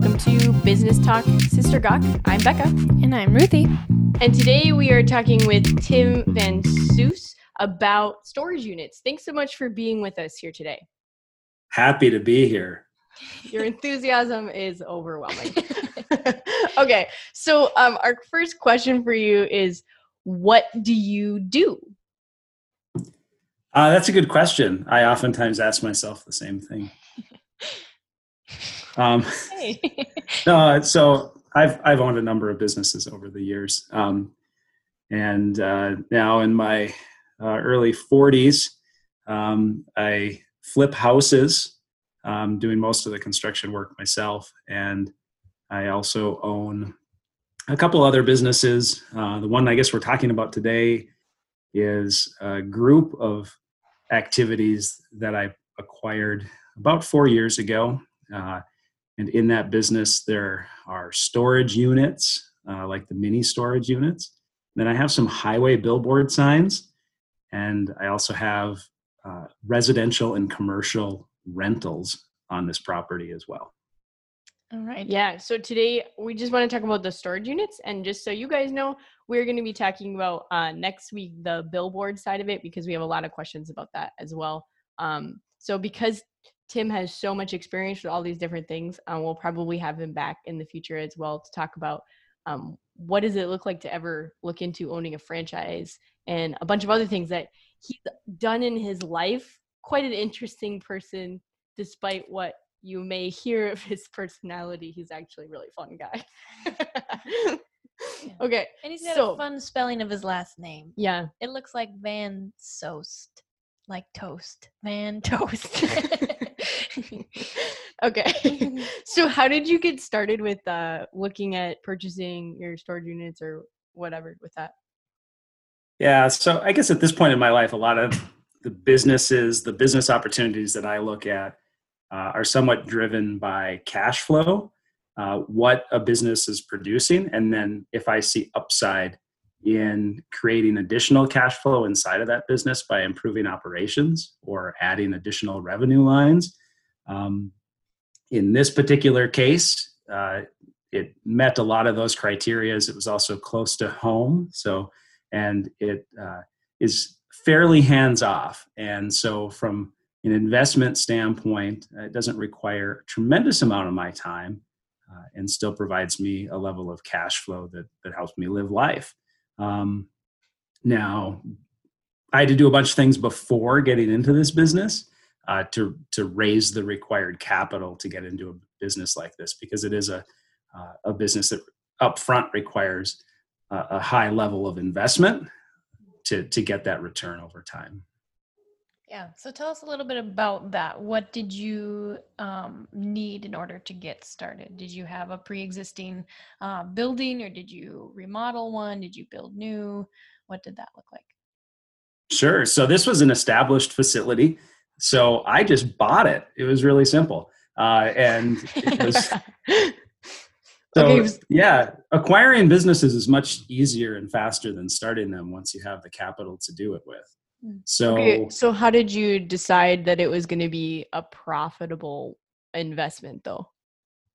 Welcome to Business Talk Sister Gawk. I'm Becca. And I'm Ruthie. And today we are talking with Tim Van Soest about storage units. Thanks so much for being with us here today. Happy to be here. Your enthusiasm is overwhelming. okay, so um, our first question for you is what do you do? Uh, that's a good question. I oftentimes ask myself the same thing. Um, hey. no, so I've I've owned a number of businesses over the years, um, and uh, now in my uh, early 40s, um, I flip houses, um, doing most of the construction work myself, and I also own a couple other businesses. Uh, the one I guess we're talking about today is a group of activities that I acquired about four years ago. Uh, and in that business, there are storage units, uh, like the mini storage units. Then I have some highway billboard signs, and I also have uh, residential and commercial rentals on this property as well. All right. Yeah. So today we just want to talk about the storage units. And just so you guys know, we're going to be talking about uh, next week the billboard side of it because we have a lot of questions about that as well. Um, so because Tim has so much experience with all these different things, um, we'll probably have him back in the future as well to talk about um, what does it look like to ever look into owning a franchise and a bunch of other things that he's done in his life. Quite an interesting person, despite what you may hear of his personality. He's actually a really fun guy. yeah. Okay. And he's got so, a fun spelling of his last name. Yeah. It looks like Van Soest. Like toast. Van Toast. okay. so how did you get started with uh looking at purchasing your storage units or whatever with that? Yeah, so I guess at this point in my life a lot of the businesses, the business opportunities that I look at uh, are somewhat driven by cash flow, uh, what a business is producing, and then if I see upside in creating additional cash flow inside of that business by improving operations or adding additional revenue lines. Um, in this particular case, uh, it met a lot of those criterias. It was also close to home, so and it uh, is fairly hands off. And so, from an investment standpoint, uh, it doesn't require a tremendous amount of my time uh, and still provides me a level of cash flow that, that helps me live life. Um, now, I had to do a bunch of things before getting into this business uh, to, to raise the required capital to get into a business like this because it is a, uh, a business that upfront requires a, a high level of investment to, to get that return over time. Yeah. So tell us a little bit about that. What did you um, need in order to get started? Did you have a pre existing uh, building or did you remodel one? Did you build new? What did that look like? Sure. So this was an established facility. So I just bought it. It was really simple. Uh, and it was. So okay. yeah, acquiring businesses is much easier and faster than starting them once you have the capital to do it with. Mm. So okay, so how did you decide that it was going to be a profitable investment though?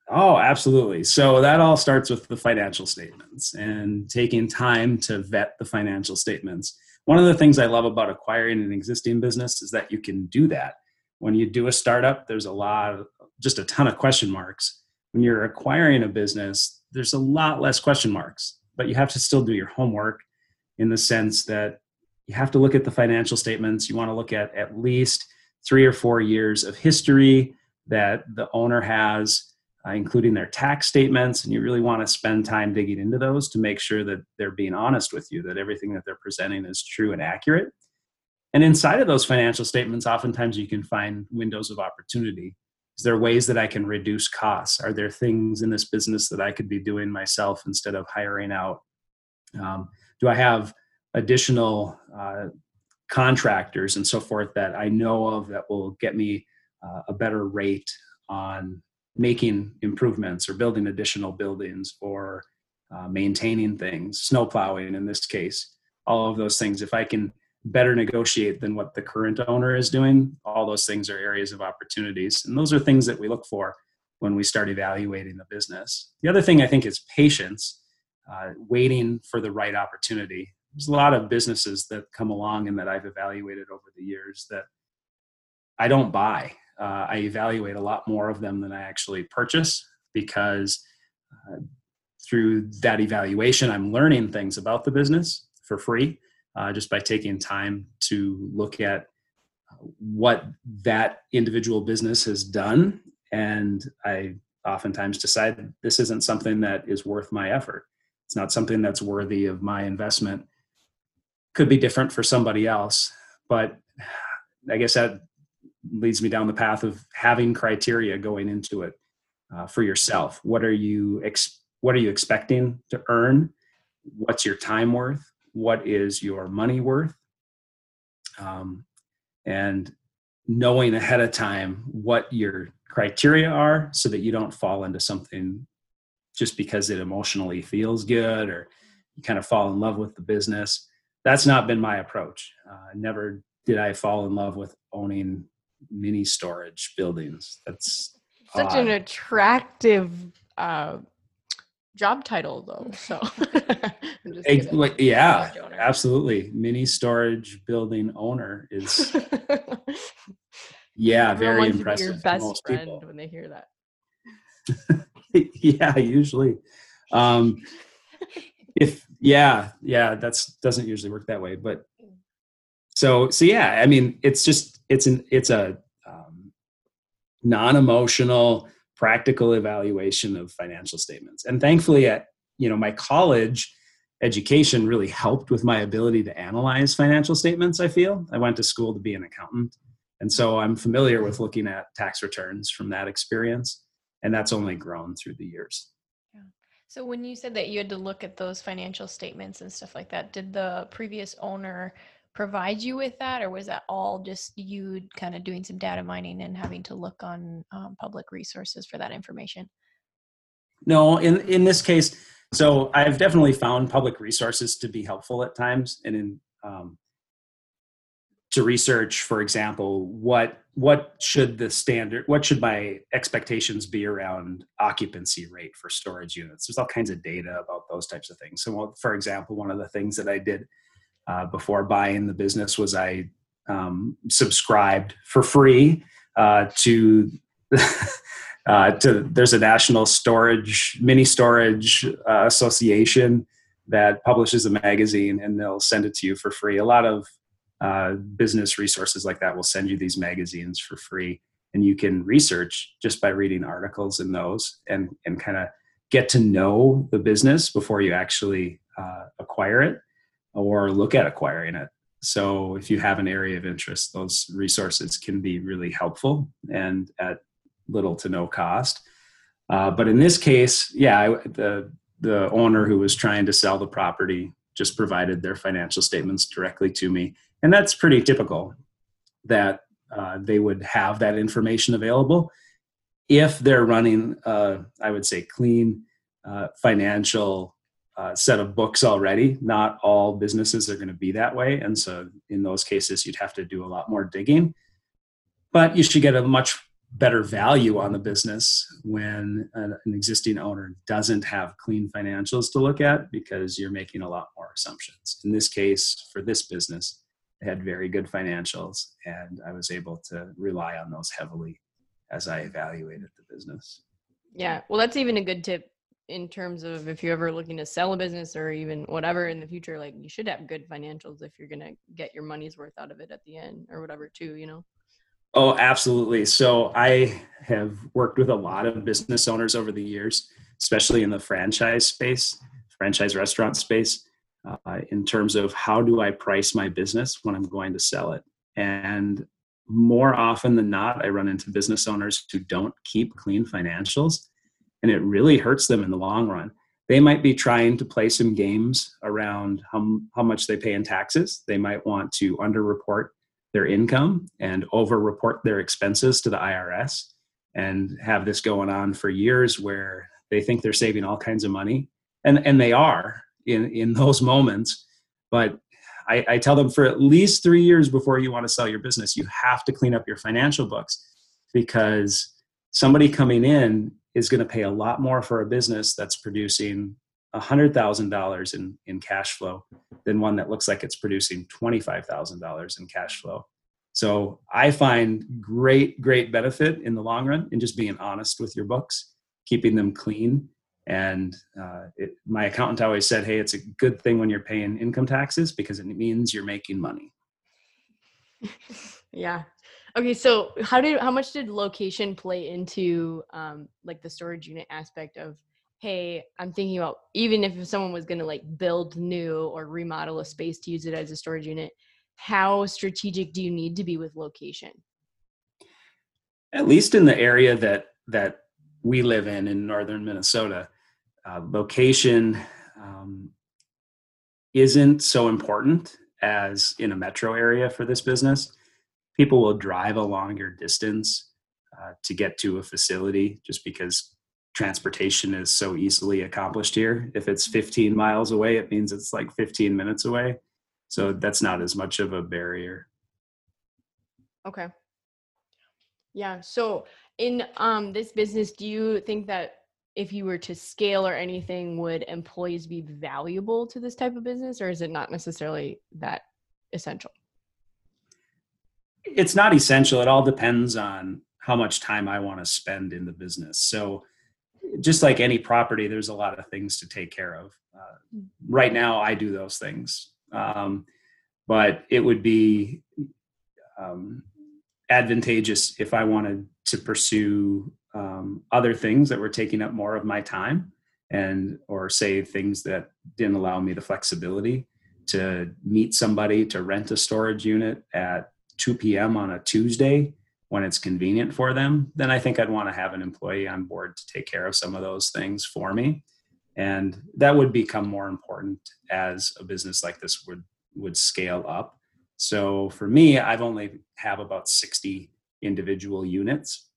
Oh, absolutely. So that all starts with the financial statements and taking time to vet the financial statements. One of the things I love about acquiring an existing business is that you can do that. When you do a startup, there's a lot of, just a ton of question marks. When you're acquiring a business, there's a lot less question marks, but you have to still do your homework in the sense that you have to look at the financial statements. You want to look at at least three or four years of history that the owner has, uh, including their tax statements. And you really want to spend time digging into those to make sure that they're being honest with you, that everything that they're presenting is true and accurate. And inside of those financial statements, oftentimes you can find windows of opportunity. Is there ways that I can reduce costs? Are there things in this business that I could be doing myself instead of hiring out? Um, do I have additional uh, contractors and so forth that I know of that will get me uh, a better rate on making improvements or building additional buildings or uh, maintaining things, snow plowing in this case, all of those things. If I can better negotiate than what the current owner is doing, all those things are areas of opportunities. And those are things that we look for when we start evaluating the business. The other thing I think is patience, uh, waiting for the right opportunity. There's a lot of businesses that come along and that I've evaluated over the years that I don't buy. Uh, I evaluate a lot more of them than I actually purchase because uh, through that evaluation, I'm learning things about the business for free uh, just by taking time to look at what that individual business has done. And I oftentimes decide this isn't something that is worth my effort. It's not something that's worthy of my investment. Could be different for somebody else, but I guess that leads me down the path of having criteria going into it uh, for yourself. What are you ex- what are you expecting to earn? What's your time worth? What is your money worth? Um, and knowing ahead of time what your criteria are so that you don't fall into something just because it emotionally feels good or you kind of fall in love with the business. That's not been my approach. Uh, never did I fall in love with owning mini storage buildings. That's such odd. an attractive uh, job title, though. So, yeah, absolutely. Mini storage building owner is, yeah, very impressive. your best friend people. when they hear that. yeah, usually. Um, if yeah, yeah, that's doesn't usually work that way, but so so yeah i mean it's just it's an it's a um, non-emotional practical evaluation of financial statements. And thankfully at you know my college education really helped with my ability to analyze financial statements i feel. I went to school to be an accountant. And so i'm familiar with looking at tax returns from that experience and that's only grown through the years. So when you said that you had to look at those financial statements and stuff like that did the previous owner provide you with that or was that all just you kind of doing some data mining and having to look on um, public resources for that information? No in in this case so i've definitely found public resources to be helpful at times and in um, to research for example what what should the standard what should my expectations be around occupancy rate for storage units? There's all kinds of data about those types of things. So for example one of the things that i did uh, before buying the business was I um, subscribed for free uh, to uh, to there's a national storage mini storage uh, association that publishes a magazine and they'll send it to you for free. A lot of uh, business resources like that will send you these magazines for free and you can research just by reading articles in those and and kind of get to know the business before you actually uh, acquire it or look at acquiring it. So if you have an area of interest, those resources can be really helpful and at little to no cost. Uh, but in this case, yeah, I, the the owner who was trying to sell the property just provided their financial statements directly to me, and that's pretty typical that uh, they would have that information available if they're running, uh, I would say, clean uh, financial uh, set of books already. Not all businesses are going to be that way. And so in those cases, you'd have to do a lot more digging. But you should get a much better value on the business when an, an existing owner doesn't have clean financials to look at because you're making a lot more assumptions. In this case, for this business, they had very good financials, and I was able to rely on those heavily as I evaluated the business. Yeah, well, that's even a good tip in terms of if you're ever looking to sell a business or even whatever in the future like you should have good financials if you're to get your money's worth out of it at the end or whatever too you know? Oh absolutely. So i have worked with a lot of business owners over the years especially in the franchise space franchise restaurant space uh, in terms of how do i price my business when i'm going to sell it? And more often than not i run into business owners who don't keep clean financials and it really hurts them in the long run. They might be trying to play some games around how, how much they pay in taxes. They might want to underreport their income and overreport their expenses to the IRS and have this going on for years where they think they're saving all kinds of money. And, and they are in, in those moments. But I, I tell them for at least three years before you want to sell your business, you have to clean up your financial books because somebody coming in is going to pay a lot more for a business that's producing $100,000 in, in cash flow than one that looks like it's producing $25,000 in cash flow. So I find great, great benefit in the long run in just being honest with your books, keeping them clean. And uh, it, my accountant always said, hey, it's a good thing when you're paying income taxes because it means you're making money. yeah. Okay, so how did how much did location play into um, like the storage unit aspect of hey, I'm thinking about even if someone was going to like build new or remodel a space to use it as a storage unit, how strategic do you need to be with location? At least in the area that that we live in in northern Minnesota, uh, location um, isn't so important as in a metro area for this business. People will drive a longer distance uh, to get to a facility just because transportation is so easily accomplished here. If it's 15 miles away, it means it's like 15 minutes away. So that's not as much of a barrier. Okay. Yeah. So in um this business, do you think that if you were to scale or anything, would employees be valuable to this type of business, or is it not necessarily that essential? It's not essential. It all depends on how much time I want to spend in the business. So just like any property, there's a lot of things to take care of. Uh, right now, I do those things, um, but it would be um, advantageous if I wanted to pursue um, other things that were taking up more of my time, and or say things that didn't allow me the flexibility to meet somebody to rent a storage unit at 2 p.m. on a Tuesday when it's convenient for them, then I think I'd want to have an employee on board to take care of some of those things for me. And that would become more important as a business like this would would scale up. So for me, I've only have about 60 individual units,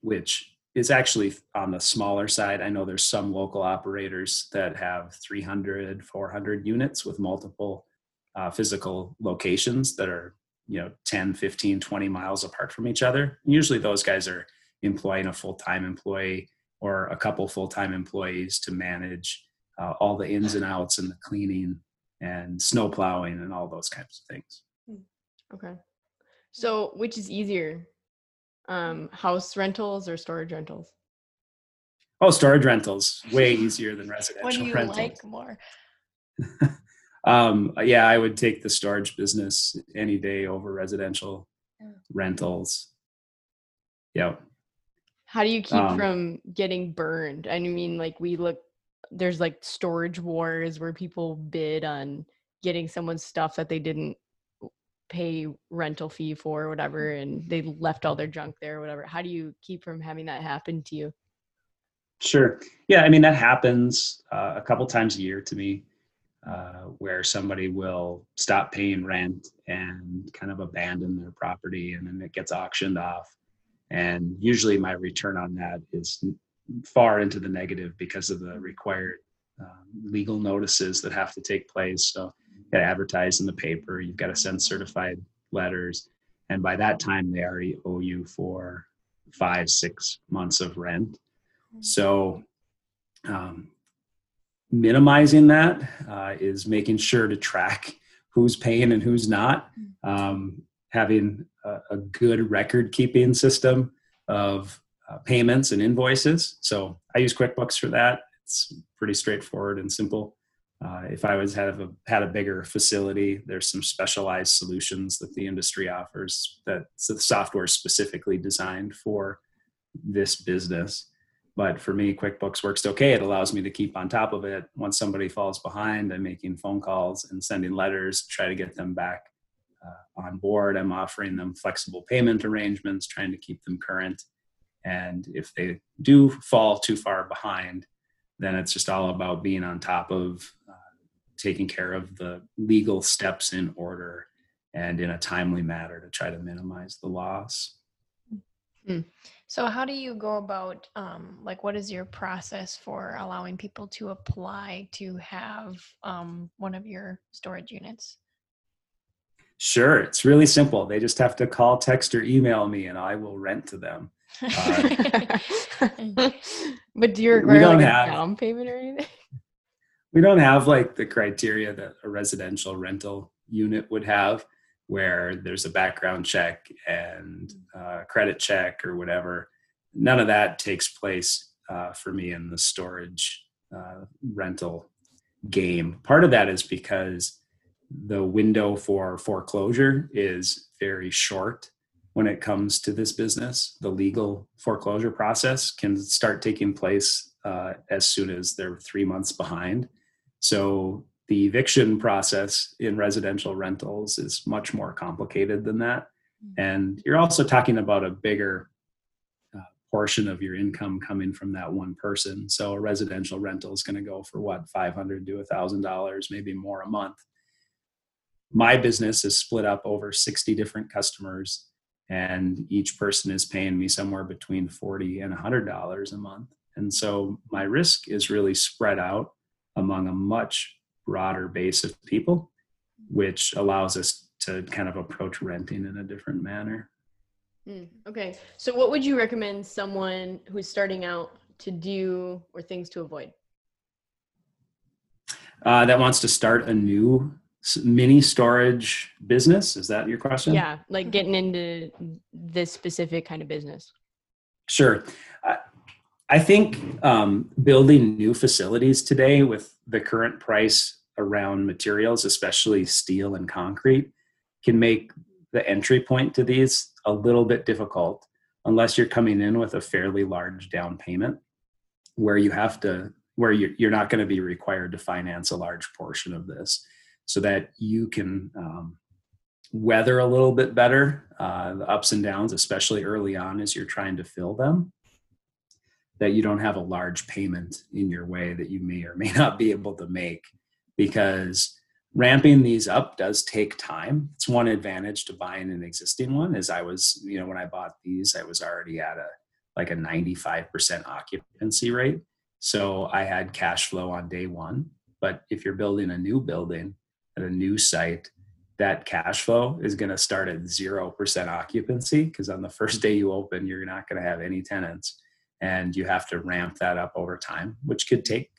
which is actually on the smaller side. I know there's some local operators that have 300, 400 units with multiple uh, physical locations that are you know 10 15 20 miles apart from each other. Usually those guys are employing a full-time employee or a couple full-time employees to manage uh, all the ins and outs and the cleaning and snow plowing and all those kinds of things. Hmm. okay. So which is easier um, house rentals or storage rentals? Oh storage rentals. Way easier than residential what do you rentals. like more um, yeah, I would take the storage business any day over residential yeah. rentals. Yeah. How do you keep um, from getting burned? I mean, like we look, there's like storage wars where people bid on getting someone's stuff that they didn't pay rental fee for or whatever, and they left all their junk there or whatever. How do you keep from having that happen to you? Sure. Yeah, I mean that happens uh, a couple times a year to me uh, where somebody will stop paying rent and kind of abandon their property and then it gets auctioned off. And usually my return on that is far into the negative because of the required uh, legal notices that have to take place. So you got to advertise in the paper, you've got to send certified letters. And by that time, they already owe you for five, six months of rent. So um, minimizing that uh, is making sure to track who's paying and who's not. Um, having a, a, good record keeping system of uh, payments and invoices. So i use quickbooks for that. It's pretty straightforward and simple. Uh, if i was have a, had a bigger facility there's some specialized solutions that the industry offers that the software specifically designed for this business but for me quickbooks works okay. It allows me to keep on top of it. Once somebody falls behind i'm making phone calls and sending letters to try to get them back uh, on board. I'm offering them flexible payment arrangements trying to keep them current. And if they do fall too far behind then it's just all about being on top of uh, taking care of the legal steps in order and in a timely manner to try to minimize the loss. Hmm. So, how do you go about, um, like, what is your process for allowing people to apply to have um, one of your storage units? Sure, it's really simple. They just have to call, text, or email me, and I will rent to them. Uh, but do you require don't like a have- down payment or anything? we don't have like the criteria that a residential rental unit would have where there's a background check and uh, credit check or whatever none of that takes place uh, for me in the storage uh, rental game. Part of that is because the window for foreclosure is very short when it comes to this business. The legal foreclosure process can start taking place uh, as soon as they're three months behind. So the eviction process in residential rentals is much more complicated than that. And you're also talking about a bigger uh, portion of your income coming from that one person. So a residential rental is going to go for what, 500 to $1,000, maybe more a month. My business is split up over 60 different customers, and each person is paying me somewhere between 40 and $100 a month. And so my risk is really spread out among a much broader base of people, which allows us to kind of approach renting in a different manner. Mm, okay. So, what would you recommend someone who's starting out to do or things to avoid? Uh, that wants to start a new mini storage business. Is that your question? Yeah, like getting into this specific kind of business. Sure. I, I think um, building new facilities today with the current price around materials, especially steel and concrete, can make the entry point to these a little bit difficult unless you're coming in with a fairly large down payment where you have to where you're, not going to be required to finance a large portion of this so that you can um, weather a little bit better uh, the ups and downs especially early on as you're trying to fill them that you don't have a large payment in your way that you may or may not be able to make because ramping these up does take time. It's one advantage to buying an existing one is i was you know when i bought these i was already at a like a 95% occupancy rate. So i had cash flow on day one but if you're building a new building at a new site that cash flow is going to start at 0% occupancy because on the first day you open you're not going to have any tenants and you have to ramp that up over time which could take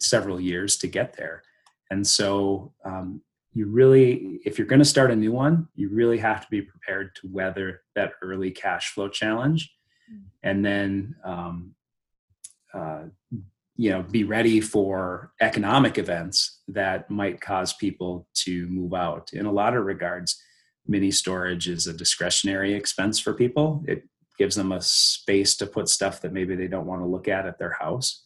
several years to get there and so um, you really, if you're going to start a new one, you really have to be prepared to weather that early cash flow challenge, and then um, uh, you know be ready for economic events that might cause people to move out. In a lot of regards, mini storage is a discretionary expense for people. It gives them a space to put stuff that maybe they don't want to look at at their house,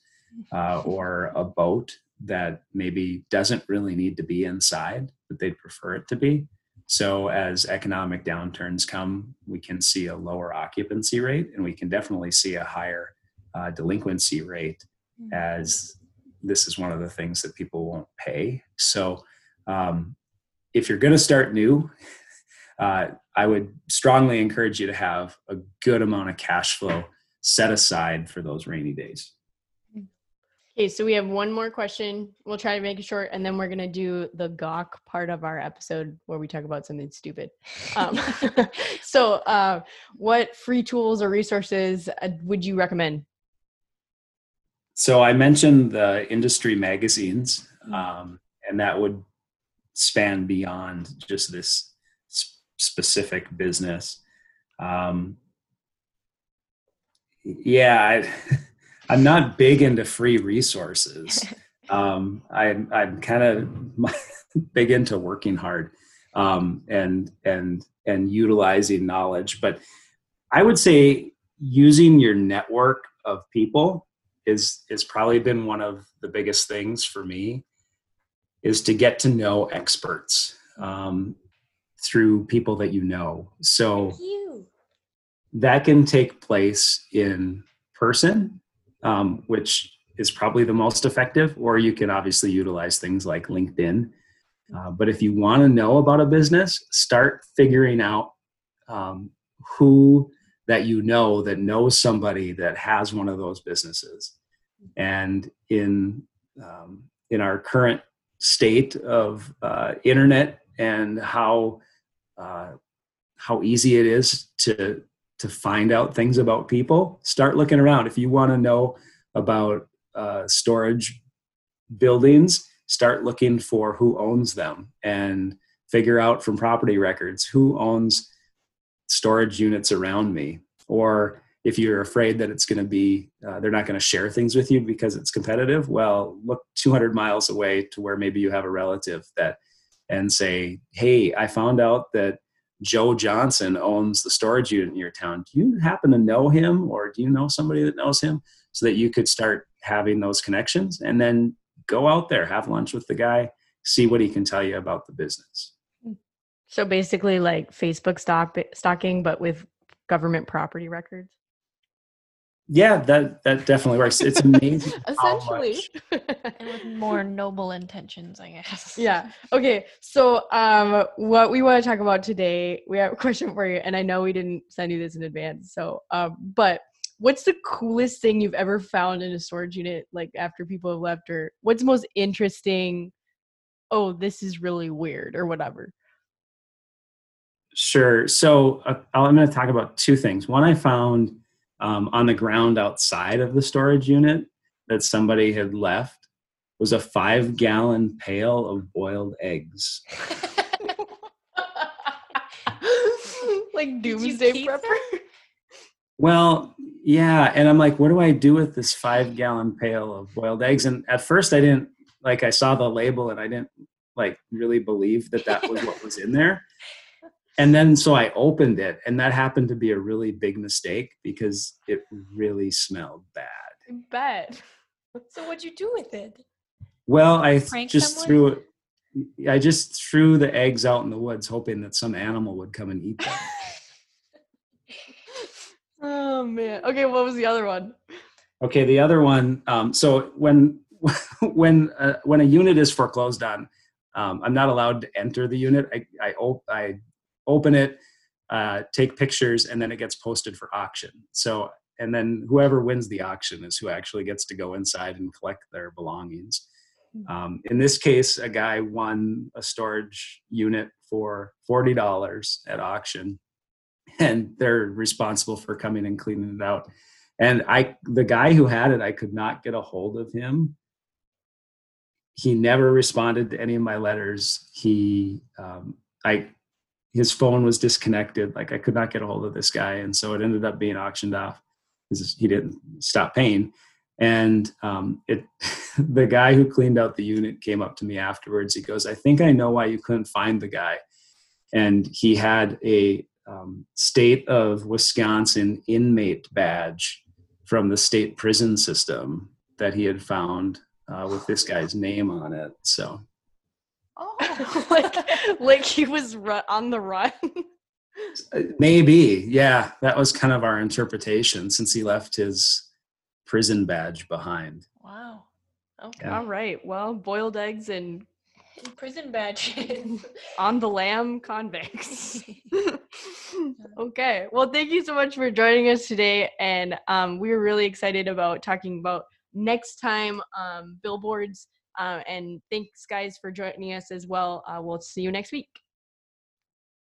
uh, or a boat that maybe doesn't really need to be inside, but they'd prefer it to be. So, as economic downturns come, we can see a lower occupancy rate and we can definitely see a higher uh, delinquency rate as this is one of the things that people won't pay. So, um, if you're going to start new, uh, I would strongly encourage you to have a good amount of cash flow set aside for those rainy days. Okay, so we have one more question. We'll try to make it short, and then we're gonna do the gawk part of our episode where we talk about something stupid. Um, so, uh, what free tools or resources uh, would you recommend? So I mentioned the industry magazines, um, and that would span beyond just this specific business. Um, yeah, I, I'm not big into free resources. Um, I'm I'm kind of big into working hard um, and and and utilizing knowledge, but I would say using your network of people is is probably been one of the biggest things for me is to get to know experts um, through people that you know. So You. that can take place in person um, which is probably the most effective or you can obviously utilize things like linkedin. Uh, but if you want to know about a business start figuring out um, who that you know that knows somebody that has one of those businesses. And in um, in our current state of uh, internet and how uh, how easy it is to to find out things about people, start looking around. If you want to know about uh, storage buildings, start looking for who owns them and figure out from property records who owns storage units around me. Or if you're afraid that it's going to be, uh, they're not going to share things with you because it's competitive, well, look 200 miles away to where maybe you have a relative that, and say, hey, I found out that Joe Johnson owns the storage unit in your town. Do you happen to know him or do you know somebody that knows him? So that you could start having those connections and then go out there, have lunch with the guy, see what he can tell you about the business. So basically, like Facebook stock stalking, but with government property records. Yeah, that that definitely works. It's amazing. Essentially, and with more noble intentions, I guess. Yeah. Okay. So, um, what we want to talk about today, we have a question for you, and I know we didn't send you this in advance. So, um, but what's the coolest thing you've ever found in a storage unit, like after people have left, or what's most interesting? Oh, this is really weird, or whatever. Sure. So, uh, I'm going to talk about two things. One, I found um, on the ground outside of the storage unit that somebody had left was a five gallon pail of boiled eggs. like doomsday prepper. Well, yeah, and I'm like, what do I do with this five gallon pail of boiled eggs? And at first, I didn't like. I saw the label, and I didn't like really believe that that was what was in there and then so I opened it, and that happened to be a really big mistake because it really smelled bad. Bad. So what'd you do with it? Well, I Prank just someone? threw it. I just threw the eggs out in the woods, hoping that some animal would come and eat them. oh man. Okay, what was the other one? Okay, the other one. Um, so when when uh, when a unit is foreclosed on, um, I'm not allowed to enter the unit. I I, I open it, uh, take pictures, and then it gets posted for auction. So, and then whoever wins the auction is who actually gets to go inside and collect their belongings. Hmm. Um, in this case, a guy won a storage unit for forty dollars at auction, and they're responsible for coming and cleaning it out. And I, the guy who had it, I could not get a hold of him. He never responded to any of my letters. He, um, I his phone was disconnected. Like I could not get a hold of this guy, and so it ended up being auctioned off because he didn't stop paying. And um, it, the guy who cleaned out the unit came up to me afterwards. He goes, "I think I know why you couldn't find the guy." And he had a um, state of Wisconsin inmate badge from the state prison system that he had found uh, with this guy's name on it. So Oh, like like he was ru- on the run. Maybe, yeah. That was kind of our interpretation since he left his prison badge behind. Wow. Okay. Yeah. All right. Well, boiled eggs and prison badges on the lam convicts. okay. Well, thank you so much for joining us today, and um, we're really excited about talking about next time um, billboards and thanks, guys, for joining us as well. Uh, we'll see you next week.